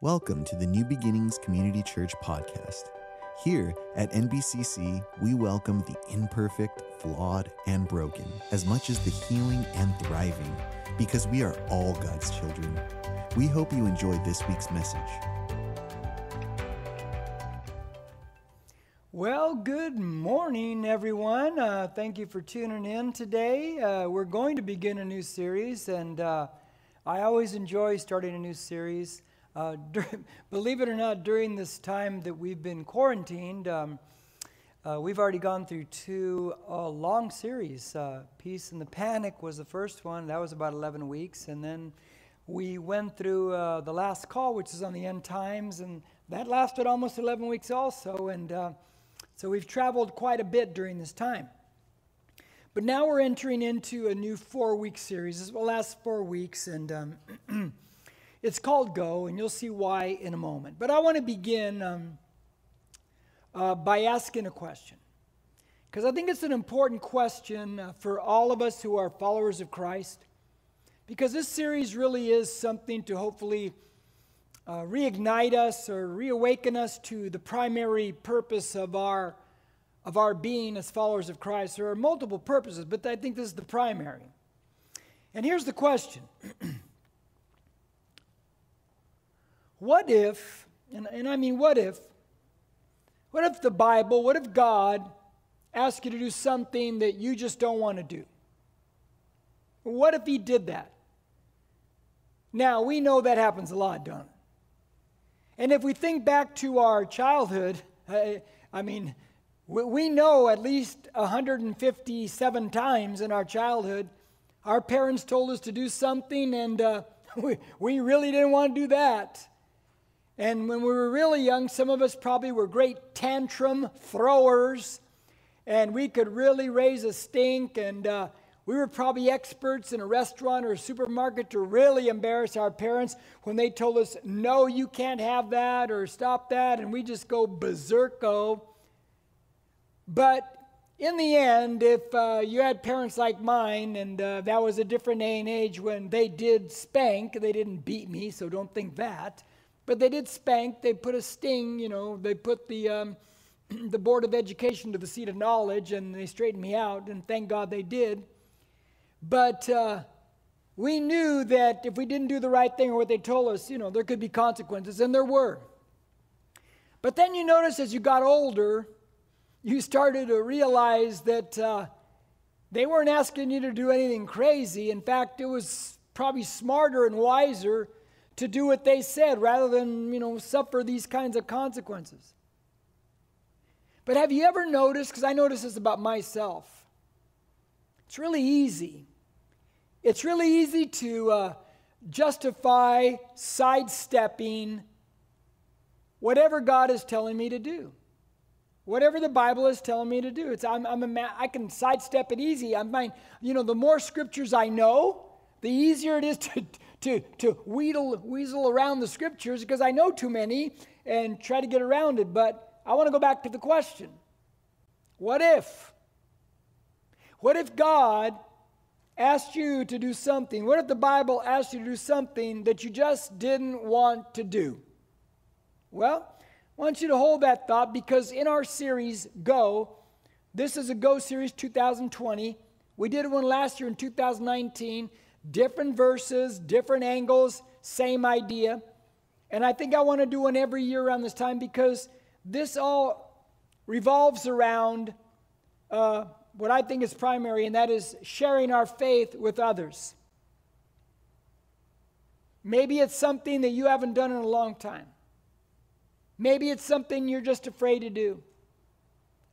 Welcome to the New Beginnings Community Church podcast. Here at NBCC, we welcome the imperfect, flawed, and broken as much as the healing and thriving because we are all God's children. We hope you enjoyed this week's message. Well, good morning, everyone. Uh, thank you for tuning in today. Uh, we're going to begin a new series, and uh, I always enjoy starting a new series. Uh, believe it or not, during this time that we've been quarantined, um, uh, we've already gone through two uh, long series. Uh, Peace and the Panic was the first one, that was about 11 weeks. And then we went through uh, The Last Call, which is on the end times, and that lasted almost 11 weeks also. And uh, so we've traveled quite a bit during this time. But now we're entering into a new four week series. This will last four weeks, and um, It's called Go, and you'll see why in a moment. But I want to begin um, uh, by asking a question. Because I think it's an important question uh, for all of us who are followers of Christ. Because this series really is something to hopefully uh, reignite us or reawaken us to the primary purpose of our, of our being as followers of Christ. There are multiple purposes, but I think this is the primary. And here's the question What if, and, and I mean, what if, what if the Bible, what if God asked you to do something that you just don't want to do? What if He did that? Now, we know that happens a lot, don't it? And if we think back to our childhood, I, I mean, we, we know at least 157 times in our childhood, our parents told us to do something and uh, we, we really didn't want to do that. And when we were really young, some of us probably were great tantrum throwers, and we could really raise a stink. And uh, we were probably experts in a restaurant or a supermarket to really embarrass our parents when they told us, no, you can't have that or stop that. And we just go berserko. But in the end, if uh, you had parents like mine, and uh, that was a different day and age when they did spank, they didn't beat me, so don't think that. But they did spank, they put a sting, you know, they put the, um, the Board of Education to the seat of knowledge and they straightened me out, and thank God they did. But uh, we knew that if we didn't do the right thing or what they told us, you know, there could be consequences, and there were. But then you notice as you got older, you started to realize that uh, they weren't asking you to do anything crazy. In fact, it was probably smarter and wiser to do what they said rather than, you know, suffer these kinds of consequences. But have you ever noticed, because I notice this about myself, it's really easy. It's really easy to uh, justify sidestepping whatever God is telling me to do. Whatever the Bible is telling me to do. It's, I'm, I'm a, I can sidestep it easy. I'm fine. You know, the more scriptures I know, the easier it is to, to, to wheedle, weasel around the scriptures because I know too many and try to get around it. But I want to go back to the question what if? What if God asked you to do something? What if the Bible asked you to do something that you just didn't want to do? Well, I want you to hold that thought because in our series, Go, this is a Go series 2020. We did one last year in 2019 different verses, different angles, same idea. And I think I want to do one every year around this time because this all revolves around uh, what I think is primary, and that is sharing our faith with others. Maybe it's something that you haven't done in a long time. Maybe it's something you're just afraid to do.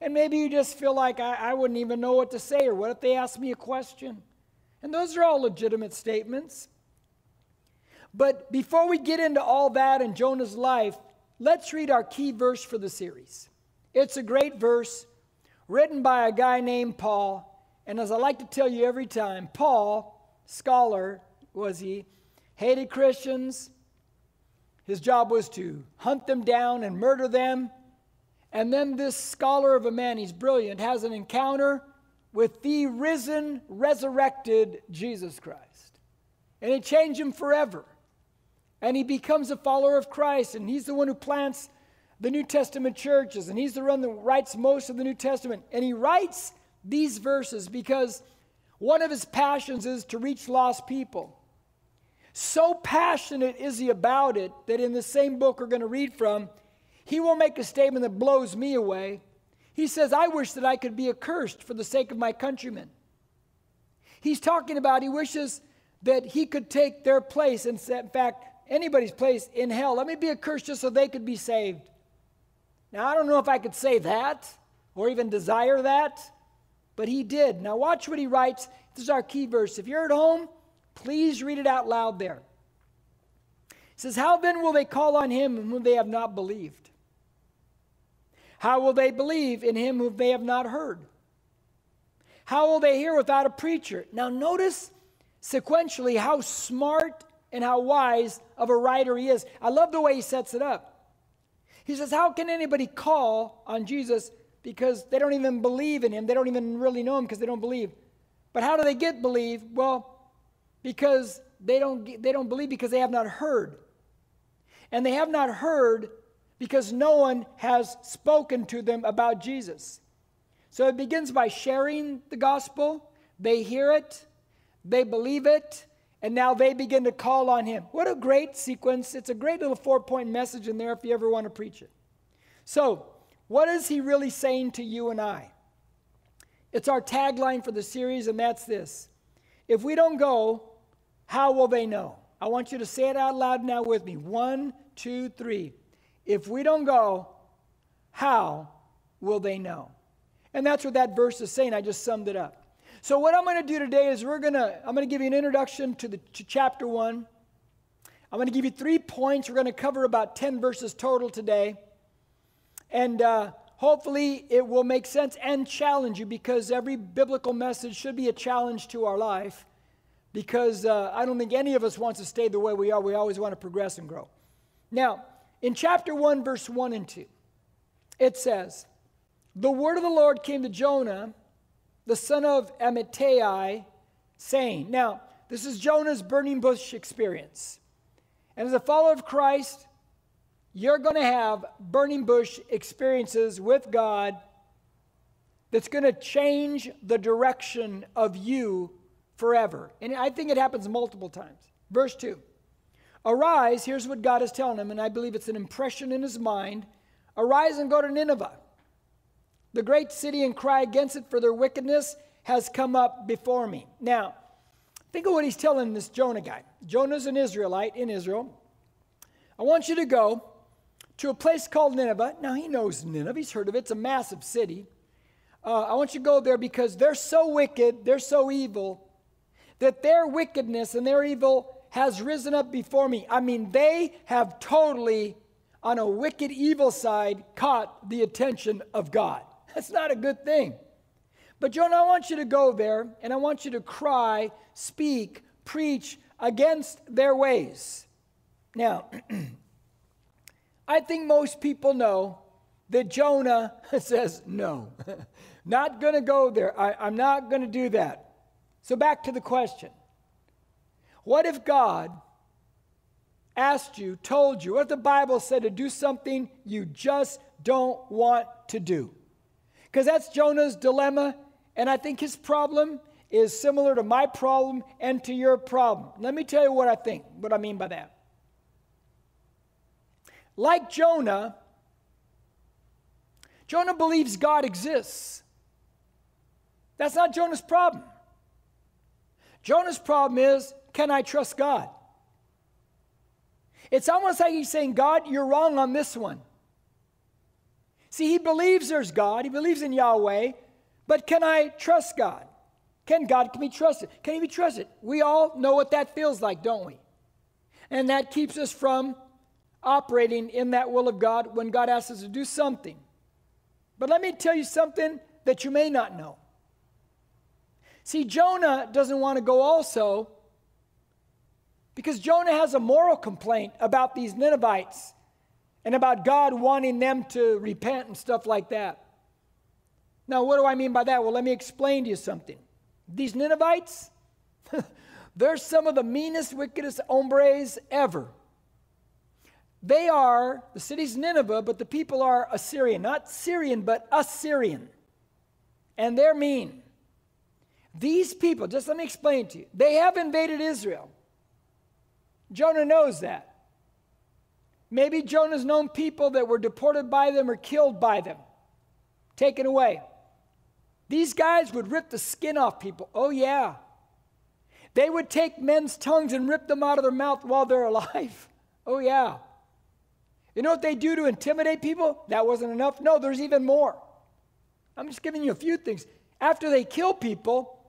And maybe you just feel like I, I wouldn't even know what to say, or what if they ask me a question? And those are all legitimate statements. But before we get into all that in Jonah's life, let's read our key verse for the series. It's a great verse written by a guy named Paul. And as I like to tell you every time, Paul, scholar was he, hated Christians. His job was to hunt them down and murder them. And then this scholar of a man, he's brilliant, has an encounter with the risen, resurrected Jesus Christ. And it changed him forever. and he becomes a follower of Christ, and he's the one who plants the New Testament churches, and he's the one that writes most of the New Testament. And he writes these verses because one of his passions is to reach lost people. So passionate is he about it that in the same book we're going to read from, he will make a statement that blows me away. He says, I wish that I could be accursed for the sake of my countrymen. He's talking about he wishes that he could take their place, in fact, anybody's place in hell. Let me be accursed just so they could be saved. Now, I don't know if I could say that or even desire that, but he did. Now, watch what he writes. This is our key verse. If you're at home, please read it out loud there. It says, How then will they call on him whom they have not believed? How will they believe in him whom they have not heard? How will they hear without a preacher? Now, notice sequentially how smart and how wise of a writer he is. I love the way he sets it up. He says, How can anybody call on Jesus because they don't even believe in him? They don't even really know him because they don't believe. But how do they get believe? Well, because they don't, they don't believe because they have not heard. And they have not heard because no one has spoken to them about Jesus. So it begins by sharing the gospel. They hear it, they believe it, and now they begin to call on him. What a great sequence. It's a great little four point message in there if you ever want to preach it. So, what is he really saying to you and I? It's our tagline for the series, and that's this If we don't go, how will they know? I want you to say it out loud now with me. One, two, three. If we don't go, how will they know? And that's what that verse is saying. I just summed it up. So what I'm going to do today is we're going to I'm going to give you an introduction to the to chapter 1. I'm going to give you 3 points. We're going to cover about 10 verses total today. And uh, hopefully it will make sense and challenge you because every biblical message should be a challenge to our life because uh, I don't think any of us wants to stay the way we are. We always want to progress and grow. Now, in chapter 1, verse 1 and 2, it says, The word of the Lord came to Jonah the son of Amittai, saying, Now, this is Jonah's burning bush experience. And as a follower of Christ, you're going to have burning bush experiences with God that's going to change the direction of you forever. And I think it happens multiple times. Verse 2 Arise, here's what God is telling him, and I believe it's an impression in his mind. Arise and go to Nineveh the great city and cry against it, for their wickedness has come up before me. Now, think of what he's telling this Jonah guy. Jonah's an Israelite in Israel. I want you to go to a place called Nineveh. Now, he knows Nineveh, he's heard of it, it's a massive city. Uh, I want you to go there because they're so wicked, they're so evil, that their wickedness and their evil has risen up before me. I mean, they have totally, on a wicked, evil side, caught the attention of God. That's not a good thing. But, Jonah, I want you to go there and I want you to cry, speak, preach against their ways. Now, I think most people know that Jonah says, No, not going to go there. I, am not going to do that. So, back to the question What if God asked you, told you, what the Bible said to do something you just don't want to do? Because that's Jonah's dilemma. And I think his problem is similar to my problem and to your problem. Let me tell you what I think, what I mean by that. Like Jonah, Jonah believes God exists. That's not Jonah's problem. Jonah's problem is can I trust God? It's almost like he's saying, God, you're wrong on this one. See, he believes there's God, he believes in Yahweh, but can I trust God? Can God can be trusted? Can he be trusted? We all know what that feels like, don't we? And that keeps us from operating in that will of God when God asks us to do something. But let me tell you something that you may not know. See, Jonah doesn't want to go also because Jonah has a moral complaint about these Ninevites and about God wanting them to repent and stuff like that. Now, what do I mean by that? Well, let me explain to you something. These Ninevites, they're some of the meanest, wickedest hombres ever. They are, the city's Nineveh, but the people are Assyrian. Not Syrian, but Assyrian. And they're mean. These people, just let me explain to you, they have invaded Israel. Jonah knows that. Maybe Jonah's known people that were deported by them or killed by them, taken away. These guys would rip the skin off people. Oh, yeah. They would take men's tongues and rip them out of their mouth while they're alive. Oh, yeah. You know what they do to intimidate people? That wasn't enough. No, there's even more. I'm just giving you a few things. After they kill people,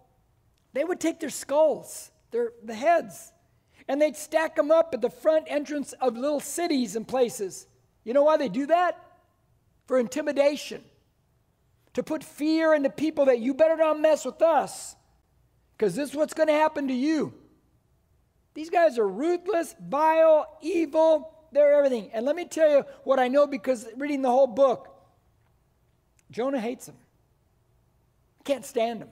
they would take their skulls, their the heads, and they'd stack them up at the front entrance of little cities and places. You know why they do that? For intimidation. To put fear into people that you better not mess with us, because this is what's going to happen to you. These guys are ruthless, vile, evil, they're everything. And let me tell you what I know because reading the whole book, Jonah hates them. Can't stand them.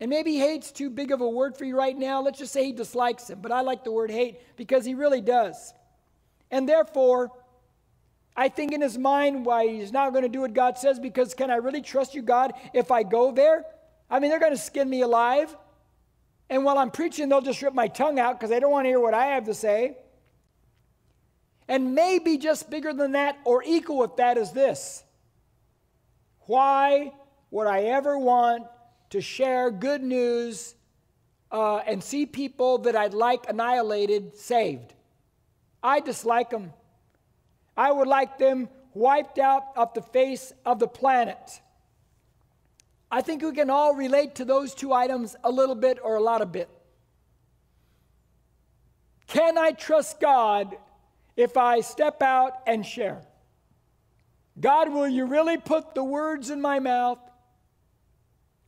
And maybe hate's too big of a word for you right now. Let's just say he dislikes him. But I like the word hate because he really does. And therefore, I think in his mind why he's not going to do what God says because can I really trust you, God, if I go there? I mean, they're going to skin me alive. And while I'm preaching, they'll just rip my tongue out because they don't want to hear what I have to say. And maybe just bigger than that or equal with that is this Why would I ever want to share good news uh, and see people that I'd like annihilated saved? I dislike them. I would like them wiped out off the face of the planet. I think we can all relate to those two items a little bit or a lot of bit. Can I trust God if I step out and share? God, will you really put the words in my mouth?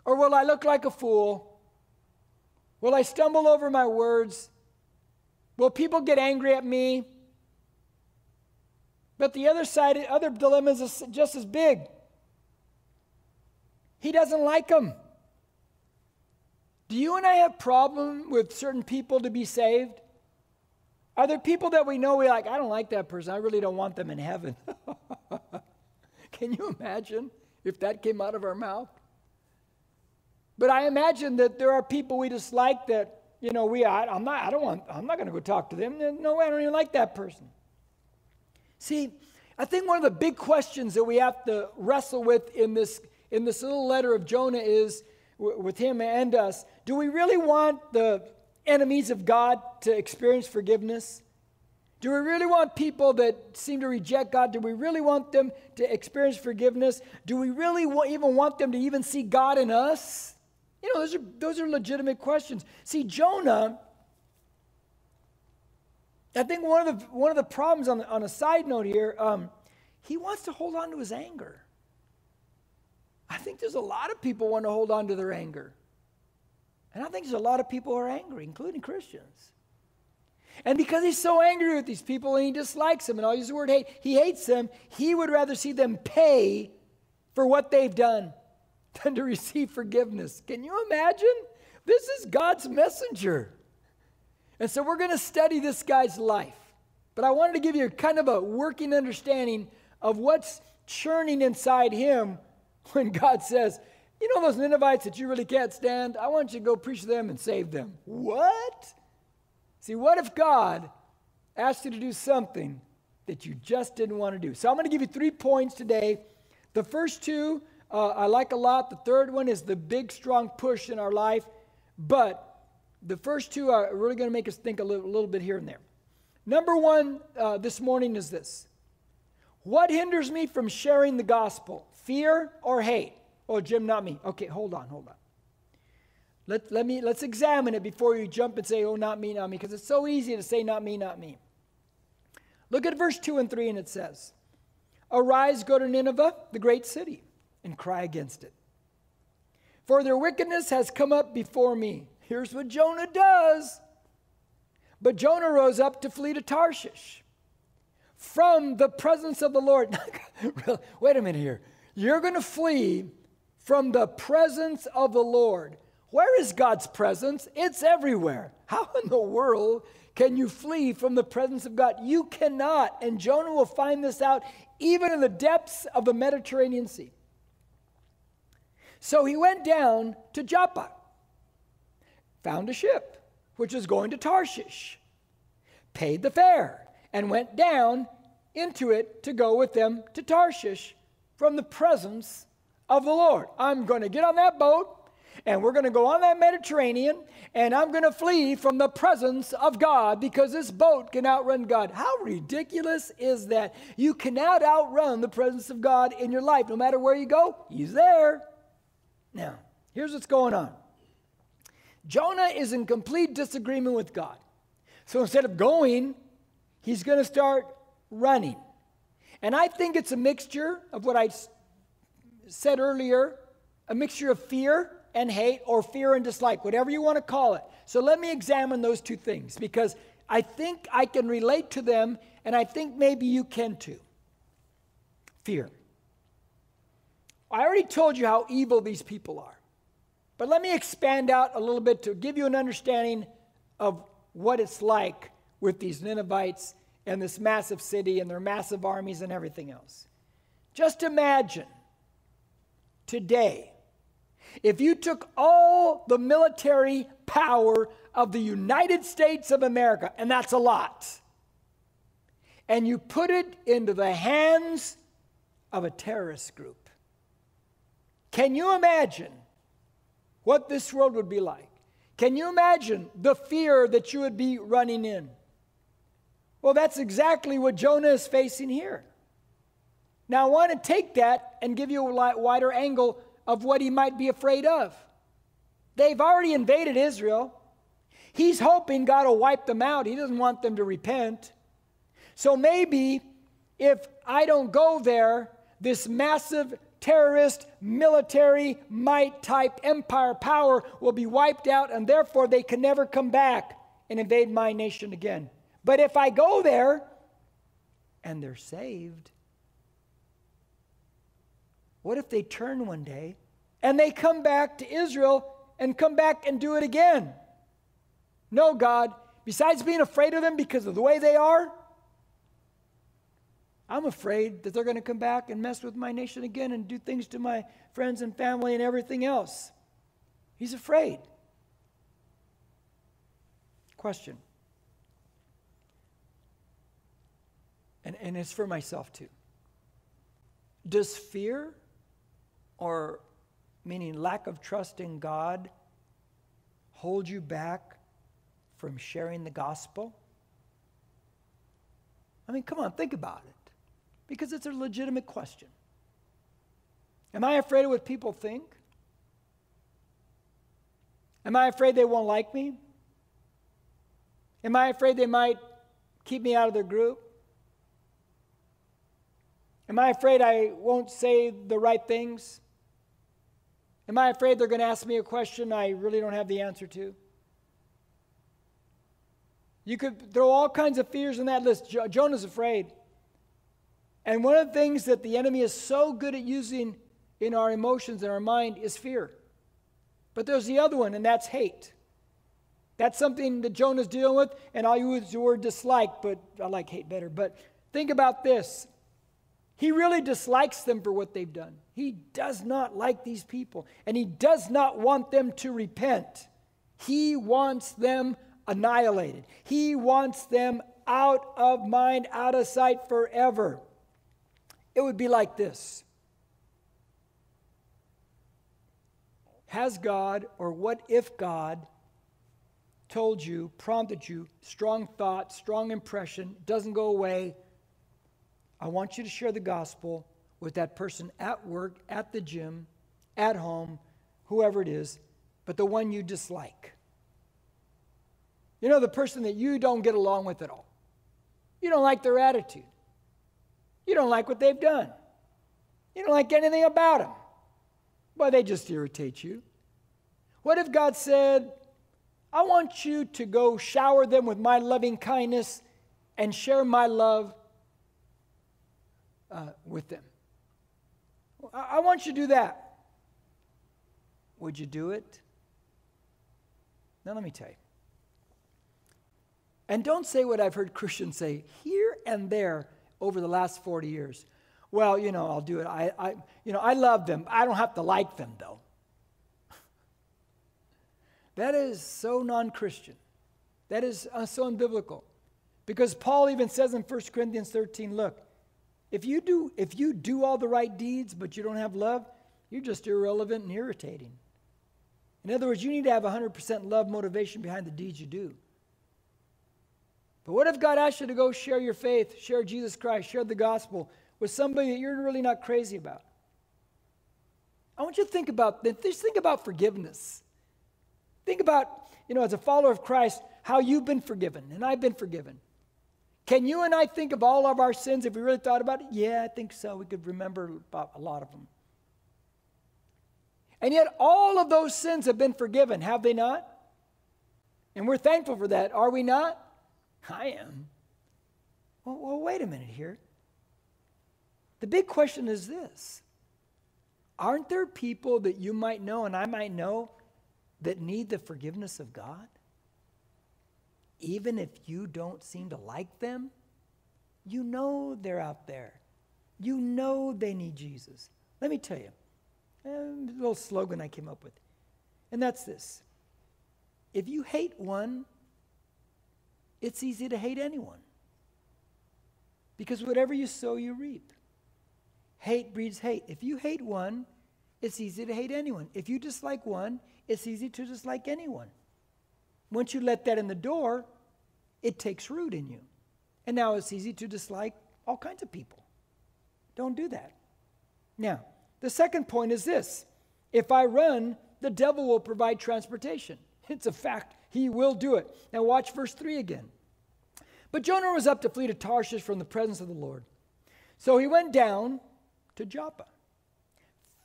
Or will I look like a fool? Will I stumble over my words? Will people get angry at me? But the other side, other dilemmas is just as big. He doesn't like them. Do you and I have problem with certain people to be saved? Are there people that we know we like, I don't like that person. I really don't want them in heaven. Can you imagine if that came out of our mouth? But I imagine that there are people we dislike that, you know, we, I, am not, I don't want, I'm not going to go talk to them. No way, I don't even like that person. See, I think one of the big questions that we have to wrestle with in this, in this little letter of Jonah is, with him and us, do we really want the enemies of God to experience forgiveness? Do we really want people that seem to reject God? Do we really want them to experience forgiveness? Do we really even want them to even see God in us? You know, those are, those are legitimate questions. See, Jonah, I think one of the, one of the problems on, the, on a side note here, um, he wants to hold on to his anger. I think there's a lot of people want to hold on to their anger. And I think there's a lot of people who are angry, including Christians. And because he's so angry with these people and he dislikes them, and I'll use the word hate, he hates them, he would rather see them pay for what they've done than to receive forgiveness. Can you imagine? This is God's messenger. And so we're going to study this guy's life. But I wanted to give you kind of a working understanding of what's churning inside him when God says, you know those Ninevites that you really can't stand? I want you to go preach to them and save them. What? See, what if God asked you to do something that you just didn't want to do? So I'm going to give you three points today. The first two uh, I like a lot. The third one is the big, strong push in our life. But the first two are really going to make us think a little, little bit here and there. Number one uh, this morning is this What hinders me from sharing the gospel? Fear or hate? Oh, Jim, not me. Okay, hold on, hold on. Let, let me, let's examine it before you jump and say, oh, not me, not me, because it's so easy to say, not me, not me. Look at verse 2 and 3, and it says, Arise, go to Nineveh, the great city, and cry against it. For their wickedness has come up before me. Here's what Jonah does. But Jonah rose up to flee to Tarshish from the presence of the Lord. Wait a minute here. You're going to flee from the presence of the Lord. Where is God's presence? It's everywhere. How in the world can you flee from the presence of God? You cannot. And Jonah will find this out even in the depths of the Mediterranean Sea. So he went down to Joppa, found a ship which was going to Tarshish, paid the fare, and went down into it to go with them to Tarshish from the presence of the Lord. I'm going to get on that boat and we're going to go on that Mediterranean and I'm going to flee from the presence of God because this boat can outrun God. How ridiculous is that? You cannot outrun the presence of God in your life. No matter where you go, He's there. Now, here's what's going on Jonah is in complete disagreement with God. So instead of going, he's going to start running. And I think it's a mixture of what I said earlier a mixture of fear and hate or fear and dislike, whatever you want to call it. So let me examine those two things because I think I can relate to them and I think maybe you can too. Fear. I already told you how evil these people are. But let me expand out a little bit to give you an understanding of what it's like with these Ninevites and this massive city and their massive armies and everything else. Just imagine today if you took all the military power of the United States of America, and that's a lot, and you put it into the hands of a terrorist group, can you imagine what this world would be like? Can you imagine the fear that you would be running in? Well, that's exactly what Jonah is facing here. Now, I want to take that and give you a wider angle of what he might be afraid of. They've already invaded Israel. He's hoping God will wipe them out. He doesn't want them to repent. So maybe if I don't go there, this massive terrorist military might type empire power will be wiped out, and therefore they can never come back and invade my nation again. But if I go there and they're saved, what if they turn one day and they come back to Israel and come back and do it again? No, God, besides being afraid of them because of the way they are, I'm afraid that they're going to come back and mess with my nation again and do things to my friends and family and everything else. He's afraid. Question. And, and it's for myself too. Does fear or meaning lack of trust in God, hold you back from sharing the gospel? I mean, come on, think about it. Because it's a legitimate question. Am I afraid of what people think? Am I afraid they won't like me? Am I afraid they might keep me out of their group? Am I afraid I won't say the right things? Am I afraid they're going to ask me a question I really don't have the answer to? You could throw all kinds of fears in that list. Jo- Jonah's afraid. And one of the things that the enemy is so good at using in our emotions and our mind is fear. But there's the other one, and that's hate. That's something that Jonah's dealing with, and I'll use the word dislike, but I like hate better. But think about this he really dislikes them for what they've done. He does not like these people, and he does not want them to repent. He wants them annihilated. He wants them out of mind, out of sight forever. It would be like this Has God, or what if God, told you, prompted you, strong thought, strong impression, doesn't go away, I want you to share the gospel with that person at work, at the gym, at home, whoever it is, but the one you dislike. You know, the person that you don't get along with at all. You don't like their attitude. You don't like what they've done. You don't like anything about them. Well, they just irritate you. What if God said, I want you to go shower them with my loving kindness and share my love uh, with them. I, I want you to do that. Would you do it? Now, let me tell you. And don't say what I've heard Christians say here and there over the last 40 years. Well, you know, I'll do it. I, I, you know, I love them. I don't have to like them, though. that is so non Christian. That is uh, so unbiblical. Because Paul even says in 1 Corinthians 13, look, if you do if you do all the right deeds but you don't have love, you're just irrelevant and irritating. In other words, you need to have 100% love motivation behind the deeds you do. But what if God asked you to go share your faith, share Jesus Christ, share the gospel with somebody that you're really not crazy about? I want you to think about just think about forgiveness. Think about, you know, as a follower of Christ, how you've been forgiven and I've been forgiven. Can you and I think of all of our sins if we really thought about it? Yeah, I think so. We could remember about a lot of them. And yet, all of those sins have been forgiven, have they not? And we're thankful for that, are we not? I am. Well, well, wait a minute here. The big question is this Aren't there people that you might know and I might know that need the forgiveness of God? Even if you don't seem to like them, you know they're out there. You know they need Jesus. Let me tell you eh, a little slogan I came up with, and that's this if you hate one, it's easy to hate anyone. Because whatever you sow, you reap. Hate breeds hate. If you hate one, it's easy to hate anyone. If you dislike one, it's easy to dislike anyone. Once you let that in the door, it takes root in you. And now it's easy to dislike all kinds of people. Don't do that. Now, the second point is this if I run, the devil will provide transportation. It's a fact. He will do it. Now, watch verse 3 again. But Jonah was up to flee to Tarshish from the presence of the Lord. So he went down to Joppa,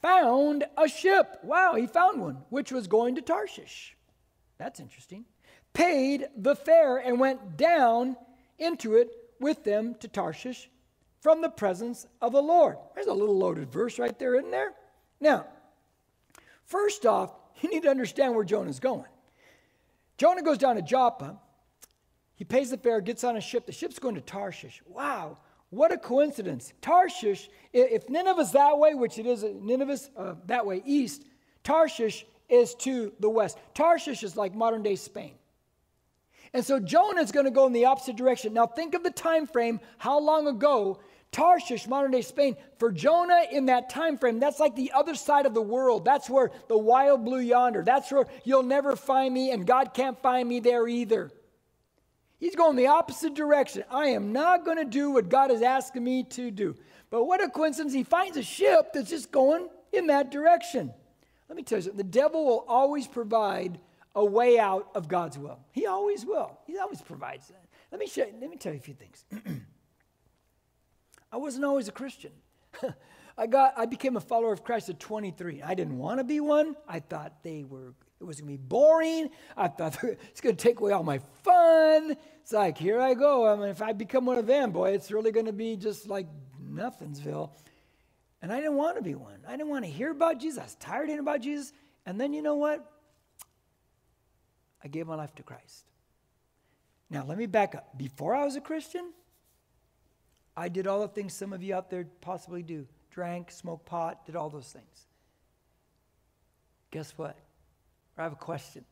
found a ship. Wow, he found one, which was going to Tarshish. That's interesting. Paid the fare and went down into it with them to Tarshish from the presence of the Lord. There's a little loaded verse right there, isn't there? Now, first off, you need to understand where Jonah's going. Jonah goes down to Joppa. He pays the fare, gets on a ship. The ship's going to Tarshish. Wow, what a coincidence. Tarshish, if Nineveh's that way, which it is, Nineveh's uh, that way east, Tarshish is to the west. Tarshish is like modern day Spain. And so Jonah is going to go in the opposite direction. Now think of the time frame, how long ago Tarshish, modern day Spain, for Jonah in that time frame, that's like the other side of the world. That's where the wild blue yonder. That's where you'll never find me, and God can't find me there either. He's going the opposite direction. I am not going to do what God is asking me to do. But what a coincidence, he finds a ship that's just going in that direction. Let me tell you something the devil will always provide a way out of God's will. He always will. He always provides that. Let me, show, let me tell you a few things. I wasn't always a Christian. I got I became a follower of Christ at 23. I didn't want to be one. I thought they were it was going to be boring. I thought it's going to take away all my fun. It's like, here I go. I mean, if I become one of them, boy, it's really going to be just like nothingsville. And I didn't want to be one. I didn't want to hear about Jesus. I was tired of hearing about Jesus. And then you know what? I gave my life to Christ. Now, let me back up. Before I was a Christian, I did all the things some of you out there possibly do drank, smoked pot, did all those things. Guess what? I have a question.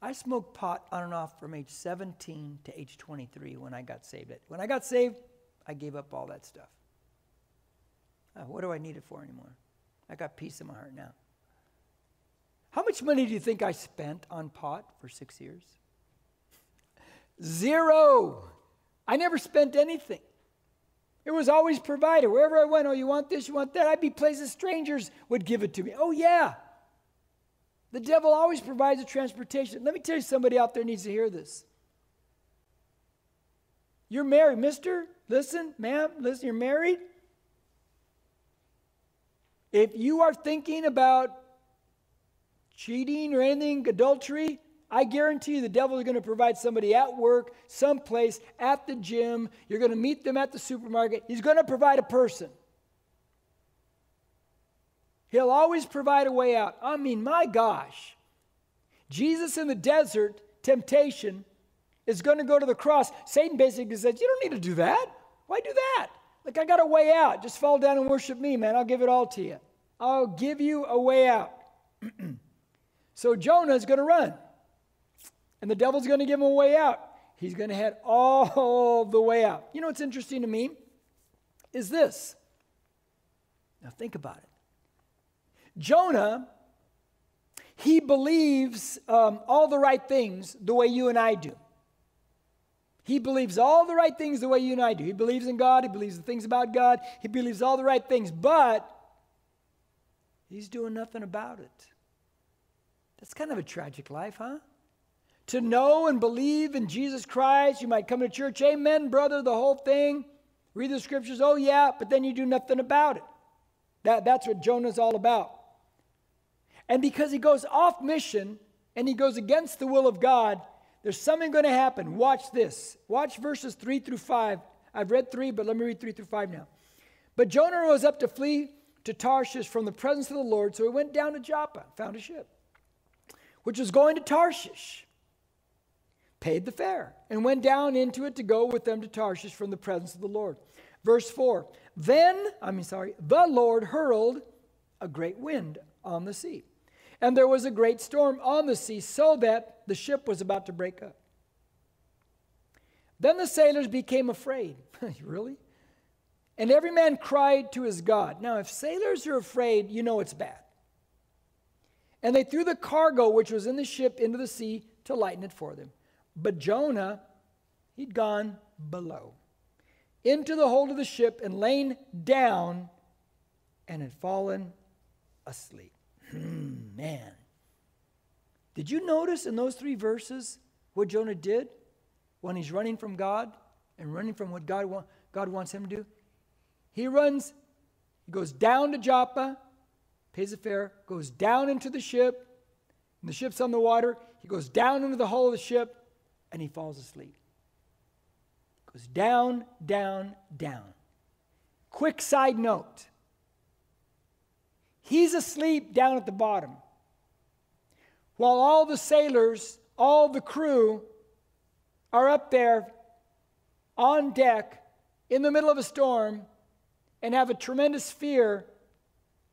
I smoked pot on and off from age 17 to age 23 when I got saved. When I got saved, I gave up all that stuff. Uh, what do I need it for anymore? I got peace in my heart now. How much money do you think I spent on pot for six years? Zero. I never spent anything. It was always provided. Wherever I went, oh, you want this, you want that? I'd be places strangers would give it to me. Oh, yeah. The devil always provides a transportation. Let me tell you, somebody out there needs to hear this. You're married, mister. Listen, ma'am, listen, you're married. If you are thinking about cheating or anything, adultery, I guarantee you the devil is going to provide somebody at work, someplace, at the gym. You're going to meet them at the supermarket. He's going to provide a person. He'll always provide a way out. I mean, my gosh. Jesus in the desert, temptation, is going to go to the cross, Satan basically says, You don't need to do that. Why do that? Like, I got a way out. Just fall down and worship me, man. I'll give it all to you. I'll give you a way out. so Jonah is going to run, and the devil's going to give him a way out. He's going to head all the way out. You know what's interesting to me is this. Now, think about it. Jonah, he believes um, all the right things the way you and I do. He believes all the right things the way you and I do. He believes in God. He believes the things about God. He believes all the right things, but he's doing nothing about it. That's kind of a tragic life, huh? To know and believe in Jesus Christ, you might come to church, amen, brother, the whole thing. Read the scriptures, oh yeah, but then you do nothing about it. That, that's what Jonah's all about. And because he goes off mission and he goes against the will of God, there's something going to happen. Watch this. Watch verses 3 through 5. I've read 3, but let me read 3 through 5 now. But Jonah rose up to flee to Tarshish from the presence of the Lord, so he went down to Joppa, found a ship, which was going to Tarshish, paid the fare, and went down into it to go with them to Tarshish from the presence of the Lord. Verse 4 Then, I mean, sorry, the Lord hurled a great wind on the sea and there was a great storm on the sea, so that the ship was about to break up. Then the sailors became afraid. really? And every man cried to his God. Now, if sailors are afraid, you know it's bad. And they threw the cargo which was in the ship into the sea to lighten it for them. But Jonah, he'd gone below into the hold of the ship and lain down and had fallen asleep. Hmm, man. Did you notice in those three verses what Jonah did when he's running from God and running from what God, wa- God wants him to do? He runs, he goes down to Joppa, pays a fare, goes down into the ship, and the ship's on the water. He goes down into the hull of the ship, and he falls asleep. Goes down, down, down. Quick side note He's asleep down at the bottom. While all the sailors, all the crew are up there on deck in the middle of a storm and have a tremendous fear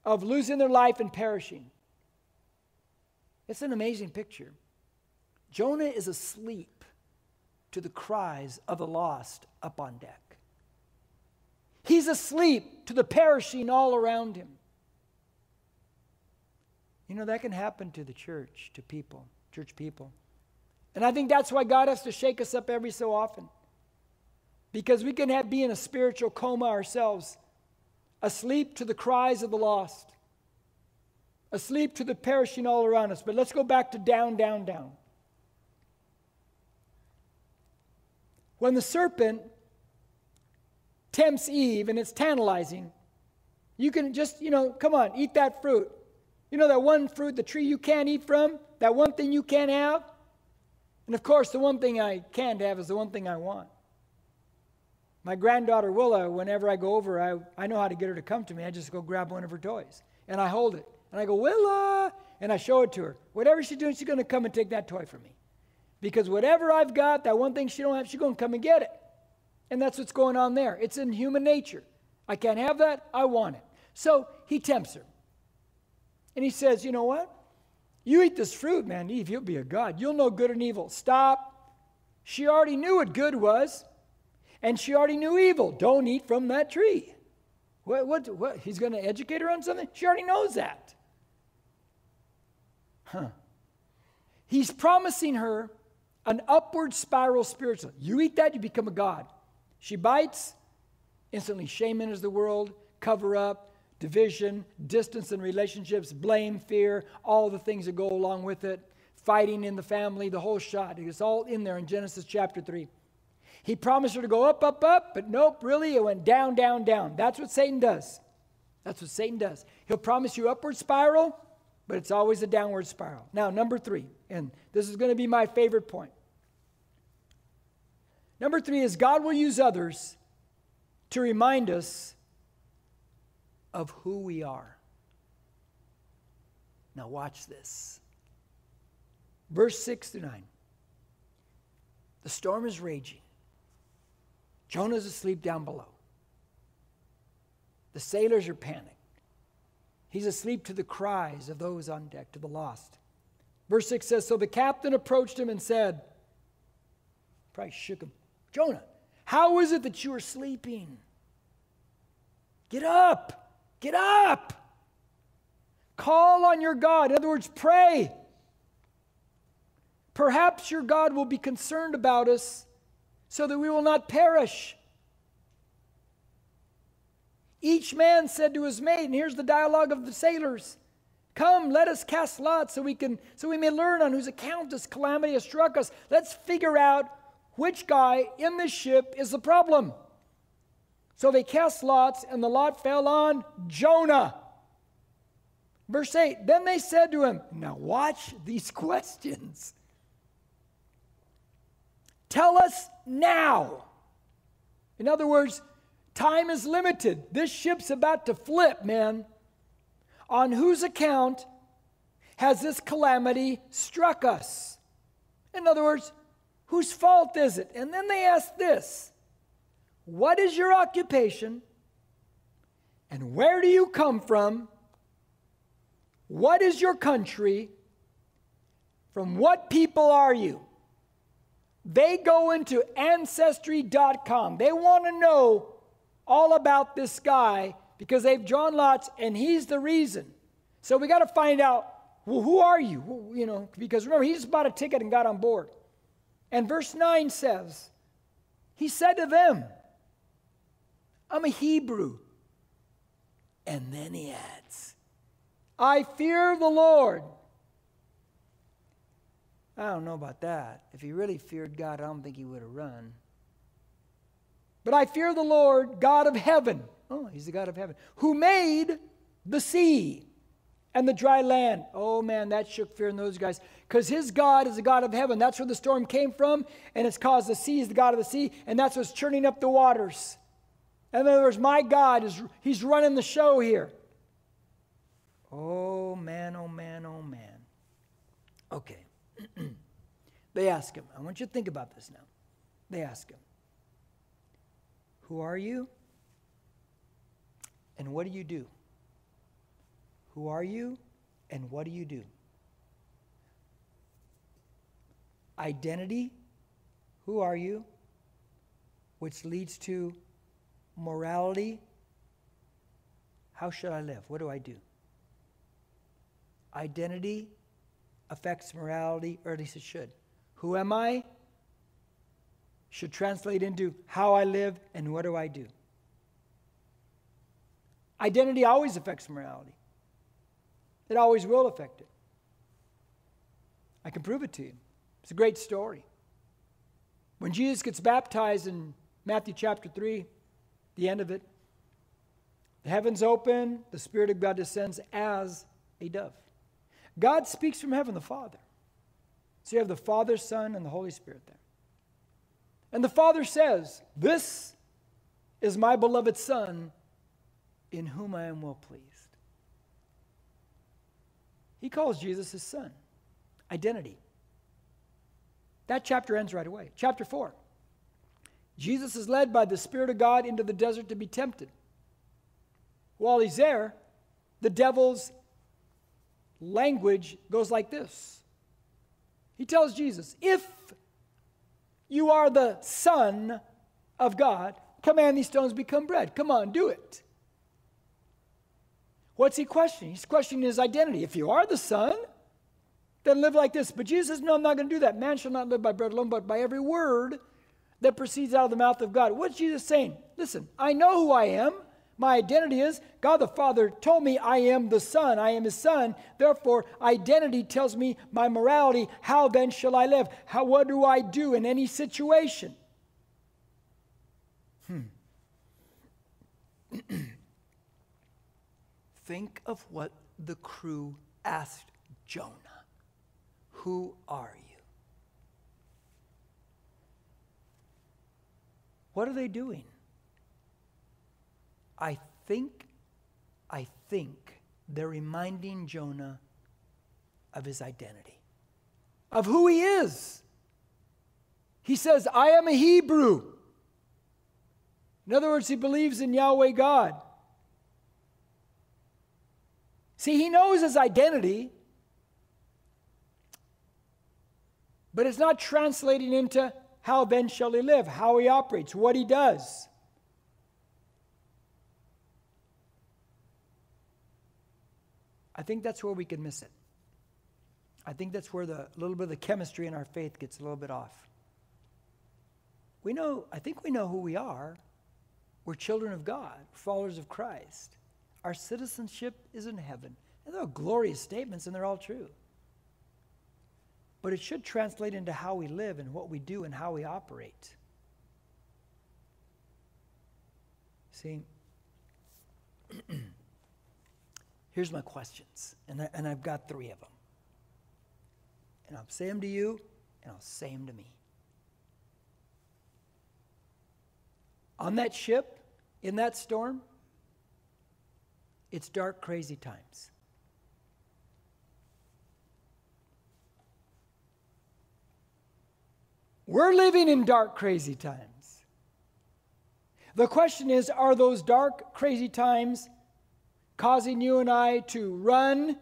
of losing their life and perishing. It's an amazing picture. Jonah is asleep to the cries of the lost up on deck. He's asleep to the perishing all around him. You know, that can happen to the church, to people, church people. And I think that's why God has to shake us up every so often. Because we can have, be in a spiritual coma ourselves, asleep to the cries of the lost, asleep to the perishing all around us. But let's go back to down, down, down. When the serpent tempts Eve and it's tantalizing, you can just, you know, come on, eat that fruit. You know that one fruit, the tree you can't eat from? That one thing you can't have? And of course, the one thing I can't have is the one thing I want. My granddaughter Willa, whenever I go over, I, I know how to get her to come to me. I just go grab one of her toys and I hold it. And I go, Willa! And I show it to her. Whatever she's doing, she's going to come and take that toy from me. Because whatever I've got, that one thing she don't have, she's going to come and get it. And that's what's going on there. It's in human nature. I can't have that. I want it. So he tempts her. And he says, You know what? You eat this fruit, man, Eve, you'll be a God. You'll know good and evil. Stop. She already knew what good was, and she already knew evil. Don't eat from that tree. What, what, what? He's going to educate her on something? She already knows that. Huh. He's promising her an upward spiral spiritually. You eat that, you become a God. She bites, instantly shame enters the world, cover up, division, distance in relationships, blame, fear, all the things that go along with it, fighting in the family, the whole shot. It's all in there in Genesis chapter 3. He promised her to go up, up, up, but nope, really, it went down, down, down. That's what Satan does. That's what Satan does. He'll promise you upward spiral, but it's always a downward spiral. Now, number three, and this is going to be my favorite point. Number three is God will use others to remind us of who we are. Now, watch this. Verse 6 to 9. The storm is raging. Jonah's asleep down below. The sailors are panicked. He's asleep to the cries of those on deck, to the lost. Verse 6 says So the captain approached him and said, Probably shook him, Jonah, how is it that you are sleeping? Get up, get up. Call on your God. In other words, pray. Perhaps your God will be concerned about us so that we will not perish. Each man said to his mate, and here's the dialogue of the sailors Come, let us cast lots so we can so we may learn on whose account this calamity has struck us. Let's figure out which guy in the ship is the problem. So they cast lots, and the lot fell on Jonah. Verse 8 Then they said to him, Now watch these questions. Tell us now. In other words, time is limited. This ship's about to flip, man. On whose account has this calamity struck us? In other words, whose fault is it? And then they ask this What is your occupation? And where do you come from? What is your country? From what people are you? They go into ancestry.com. They want to know all about this guy because they've drawn lots and he's the reason. So we got to find out well, who are you? You know, because remember, he just bought a ticket and got on board. And verse 9 says, He said to them, I'm a Hebrew. And then he adds, I fear the Lord. I don't know about that. If he really feared God, I don't think he would have run. But I fear the Lord, God of heaven. Oh, he's the God of heaven, who made the sea and the dry land. Oh man, that shook fear in those guys. Because his God is the God of heaven. That's where the storm came from, and it's caused the sea is the God of the sea, and that's what's churning up the waters. In other words, my God is he's running the show here. Oh man, oh man, oh man. Okay. they ask him, I want you to think about this now. They ask him, Who are you? And what do you do? Who are you? And what do you do? Identity, who are you? Which leads to morality. How should I live? What do I do? Identity affects morality, or at least it should. Who am I? Should translate into how I live and what do I do. Identity always affects morality. It always will affect it. I can prove it to you. It's a great story. When Jesus gets baptized in Matthew chapter 3, the end of it, the heavens open, the Spirit of God descends as a dove. God speaks from heaven, the Father. So you have the Father, Son, and the Holy Spirit there. And the Father says, This is my beloved Son, in whom I am well pleased. He calls Jesus his Son. Identity. That chapter ends right away. Chapter 4. Jesus is led by the Spirit of God into the desert to be tempted. While he's there, the devil's language goes like this He tells Jesus, If you are the Son of God, command these stones become bread. Come on, do it. What's he questioning? He's questioning his identity. If you are the Son, then live like this. But Jesus says, No, I'm not going to do that. Man shall not live by bread alone, but by every word that proceeds out of the mouth of God. What's Jesus saying? Listen, I know who I am. My identity is God the Father told me I am the Son, I am His Son. Therefore, identity tells me my morality. How then shall I live? How, what do I do in any situation? Hmm. Think of what the crew asked Jonah Who are you? What are they doing? I think, I think they're reminding Jonah of his identity, of who he is. He says, I am a Hebrew. In other words, he believes in Yahweh God. See, he knows his identity, but it's not translating into how then shall he live, how he operates, what he does. I think that's where we can miss it. I think that's where the little bit of the chemistry in our faith gets a little bit off. We know, I think we know who we are. We're children of God, followers of Christ. Our citizenship is in heaven. And they're glorious statements, and they're all true. But it should translate into how we live and what we do and how we operate. See, here's my questions, and, I, and I've got three of them. And I'll say them to you, and I'll say them to me. On that ship, in that storm, it's dark, crazy times. We're living in dark, crazy times. The question is are those dark, crazy times causing you and I to run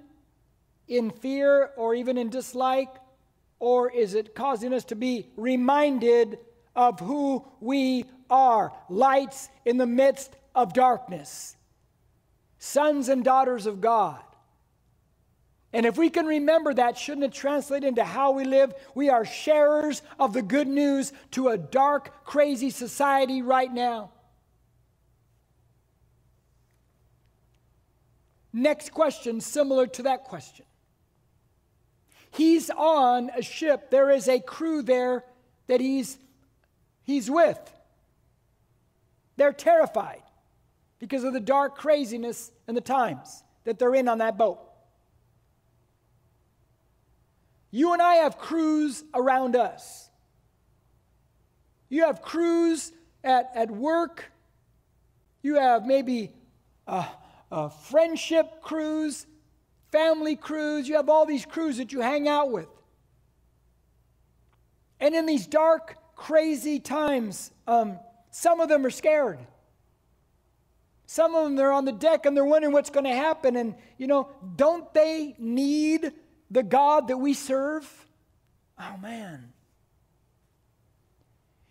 in fear or even in dislike? Or is it causing us to be reminded of who we are lights in the midst of darkness, sons and daughters of God? And if we can remember that, shouldn't it translate into how we live? We are sharers of the good news to a dark, crazy society right now. Next question, similar to that question. He's on a ship. There is a crew there that he's, he's with. They're terrified because of the dark craziness and the times that they're in on that boat. You and I have crews around us. You have crews at, at work. You have maybe a, a friendship crews, family crews. You have all these crews that you hang out with. And in these dark, crazy times, um, some of them are scared. Some of them they're on the deck and they're wondering what's going to happen. And, you know, don't they need the God that we serve? Oh, man.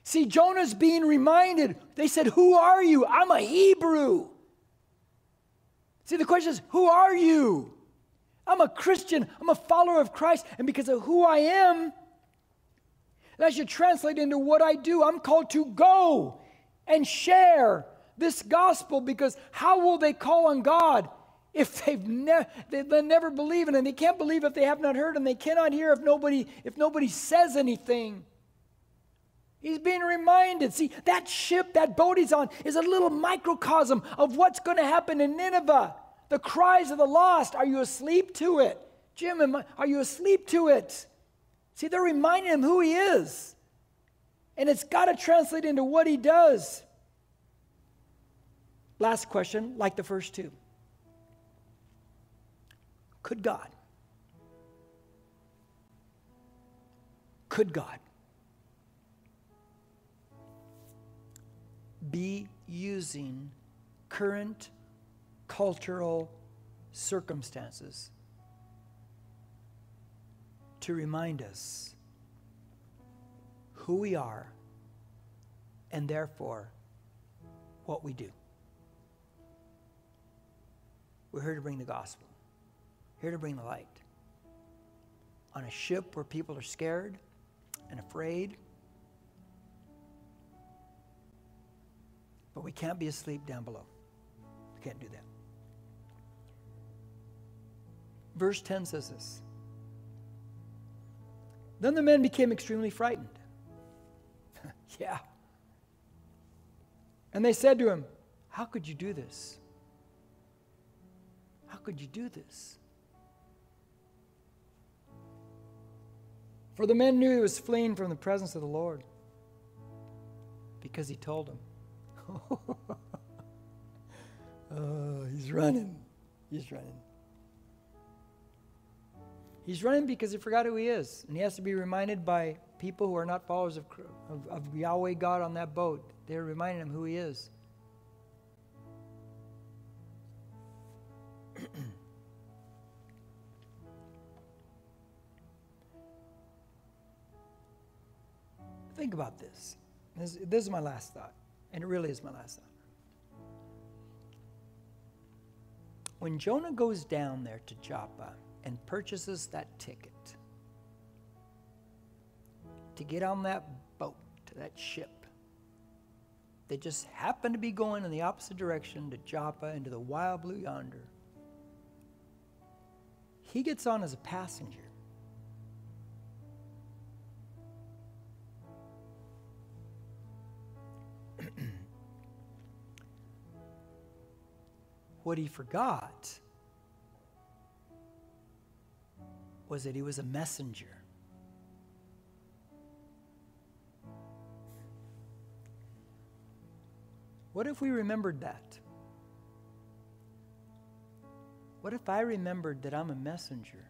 See, Jonah's being reminded. They said, Who are you? I'm a Hebrew. See, the question is, Who are you? I'm a Christian. I'm a follower of Christ. And because of who I am, that should translate into what I do. I'm called to go and share this gospel because how will they call on God if they've never they, they never believe in it and they can't believe if they have not heard and they cannot hear if nobody if nobody says anything he's being reminded see that ship that boat he's on is a little microcosm of what's going to happen in nineveh the cries of the lost are you asleep to it? Jim I, are you asleep to it? See they're reminding him who he is. And it's got to translate into what he does. Last question like the first two. Could God? Could God be using current cultural circumstances to remind us who we are and therefore what we do? We're here to bring the gospel here to bring the light. On a ship where people are scared and afraid. But we can't be asleep down below. We can't do that. Verse 10 says this Then the men became extremely frightened. yeah. And they said to him, How could you do this? How could you do this? For the men knew he was fleeing from the presence of the Lord because he told them. oh, he's running. He's running. He's running because he forgot who he is. And he has to be reminded by people who are not followers of, of, of Yahweh God on that boat. They're reminding him who he is. Think about this. this. This is my last thought, and it really is my last thought. When Jonah goes down there to Joppa and purchases that ticket to get on that boat, to that ship, they just happened to be going in the opposite direction to Joppa into the wild blue yonder. He gets on as a passenger. what he forgot was that he was a messenger. What if we remembered that? What if I remembered that I'm a messenger?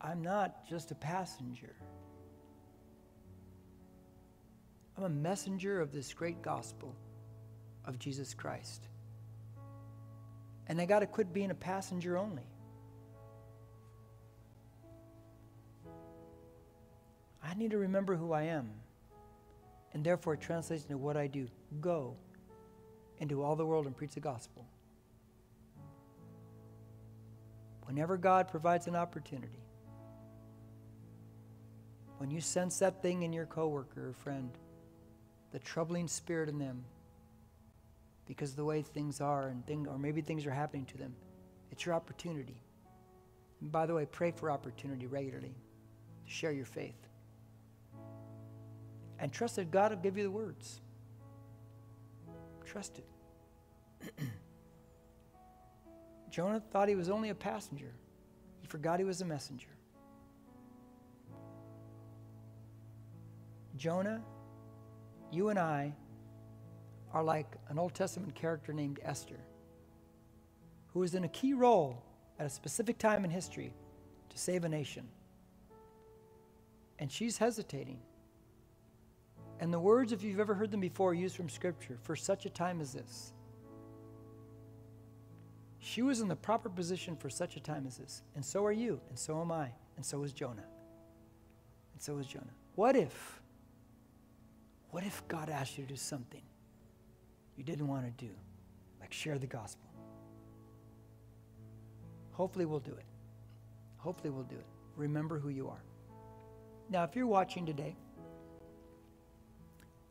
I'm not just a passenger. I'm a messenger of this great gospel of Jesus Christ. And I got to quit being a passenger only. I need to remember who I am. And therefore, it translates into what I do go into all the world and preach the gospel. Whenever God provides an opportunity, when you sense that thing in your coworker or friend, the troubling spirit in them, because of the way things are and thing, or maybe things are happening to them, it's your opportunity. And by the way, pray for opportunity regularly to share your faith. And trust that God will give you the words. Trust it. Jonah thought he was only a passenger. He forgot he was a messenger. Jonah, you and I are like an Old Testament character named Esther, who was in a key role at a specific time in history to save a nation. And she's hesitating. And the words, if you've ever heard them before, used from Scripture, for such a time as this. She was in the proper position for such a time as this. And so are you, and so am I, and so is Jonah. And so is Jonah. What if, what if God asked you to do something you didn't want to do, like share the gospel? Hopefully, we'll do it. Hopefully, we'll do it. Remember who you are. Now, if you're watching today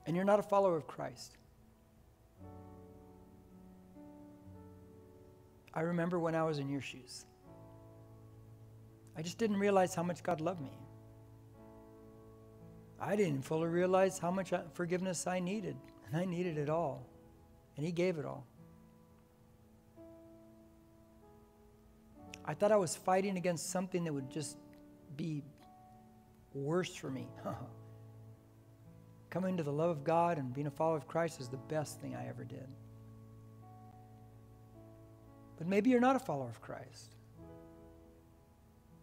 and you're not a follower of Christ, I remember when I was in your shoes. I just didn't realize how much God loved me. I didn't fully realize how much forgiveness I needed, and I needed it all. And He gave it all. I thought I was fighting against something that would just be worse for me. Coming to the love of God and being a follower of Christ is the best thing I ever did. But maybe you're not a follower of Christ.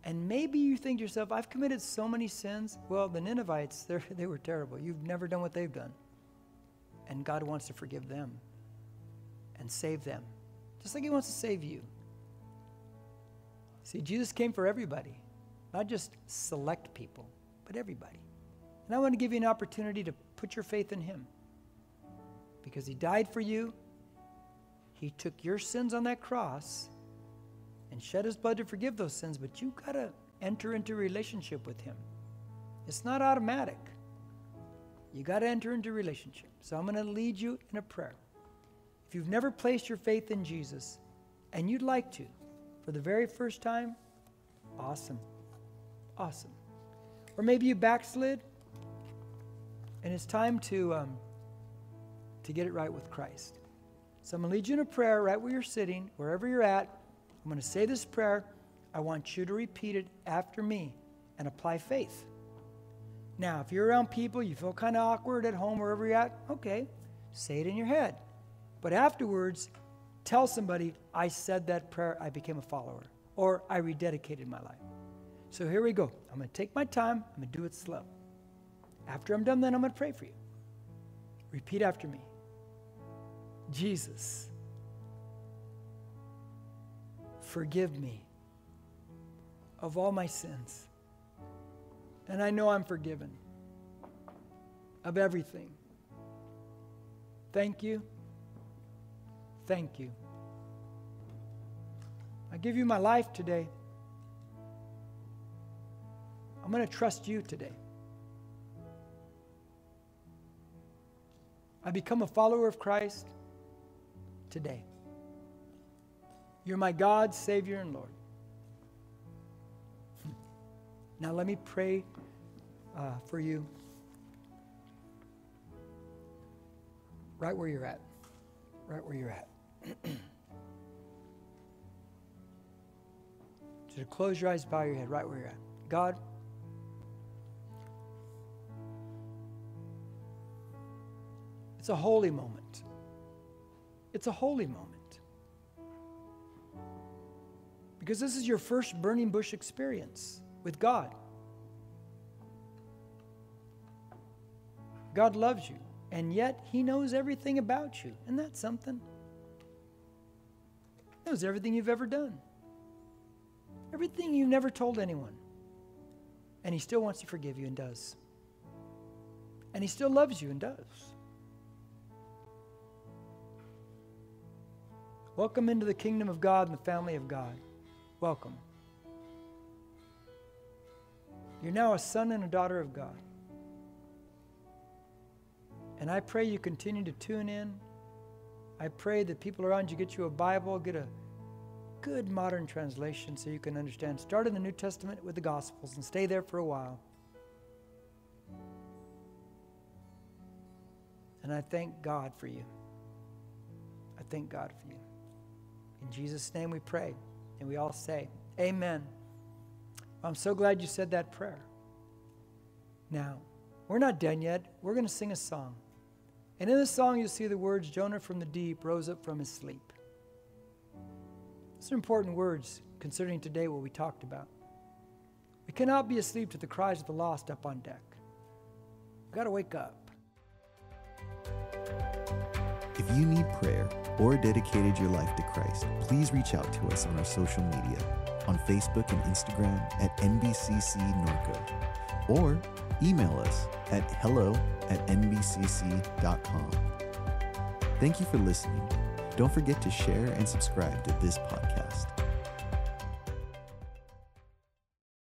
And maybe you think to yourself, I've committed so many sins. Well, the Ninevites, they were terrible. You've never done what they've done. And God wants to forgive them and save them, just like He wants to save you. See, Jesus came for everybody, not just select people, but everybody. And I want to give you an opportunity to put your faith in Him because He died for you he took your sins on that cross and shed his blood to forgive those sins, but you've got to enter into a relationship with him. It's not automatic. You got to enter into relationship. So I'm going to lead you in a prayer. If you've never placed your faith in Jesus and you'd like to for the very first time, awesome. Awesome. Or maybe you backslid and it's time to, um, to get it right with Christ. So I'm going to lead you in a prayer right where you're sitting, wherever you're at. I'm going to say this prayer. I want you to repeat it after me and apply faith. Now, if you're around people, you feel kind of awkward at home, wherever you're at, okay, say it in your head. But afterwards, tell somebody, I said that prayer, I became a follower. or I rededicated my life. So here we go. I'm going to take my time, I'm going to do it slow. After I'm done, then I'm going to pray for you. Repeat after me Jesus, forgive me of all my sins. And I know I'm forgiven of everything. Thank you. Thank you. I give you my life today. I'm going to trust you today. I become a follower of Christ today. You're my God, Savior, and Lord. Now, let me pray uh, for you right where you're at. Right where you're at. so close your eyes, bow your head, right where you're at. God, it's a holy moment. It's a holy moment. Because this is your first burning bush experience with God. God loves you, and yet He knows everything about you. Isn't that something? He knows everything you've ever done, everything you've never told anyone. And He still wants to forgive you and does. And He still loves you and does. Welcome into the kingdom of God and the family of God. Welcome. You're now a son and a daughter of God. And I pray you continue to tune in. I pray that people around you get you a Bible, get a good modern translation so you can understand. Start in the New Testament with the Gospels and stay there for a while. And I thank God for you. I thank God for you. In Jesus' name we pray. And we all say, Amen. I'm so glad you said that prayer. Now, we're not done yet. We're going to sing a song. And in the song, you'll see the words Jonah from the deep rose up from his sleep. These are important words considering today what we talked about. We cannot be asleep to the cries of the lost up on deck. We've got to wake up. If you need prayer or dedicated your life to Christ, please reach out to us on our social media on Facebook and Instagram at NBCC Norco or email us at hello at nbcc.com. Thank you for listening. Don't forget to share and subscribe to this podcast.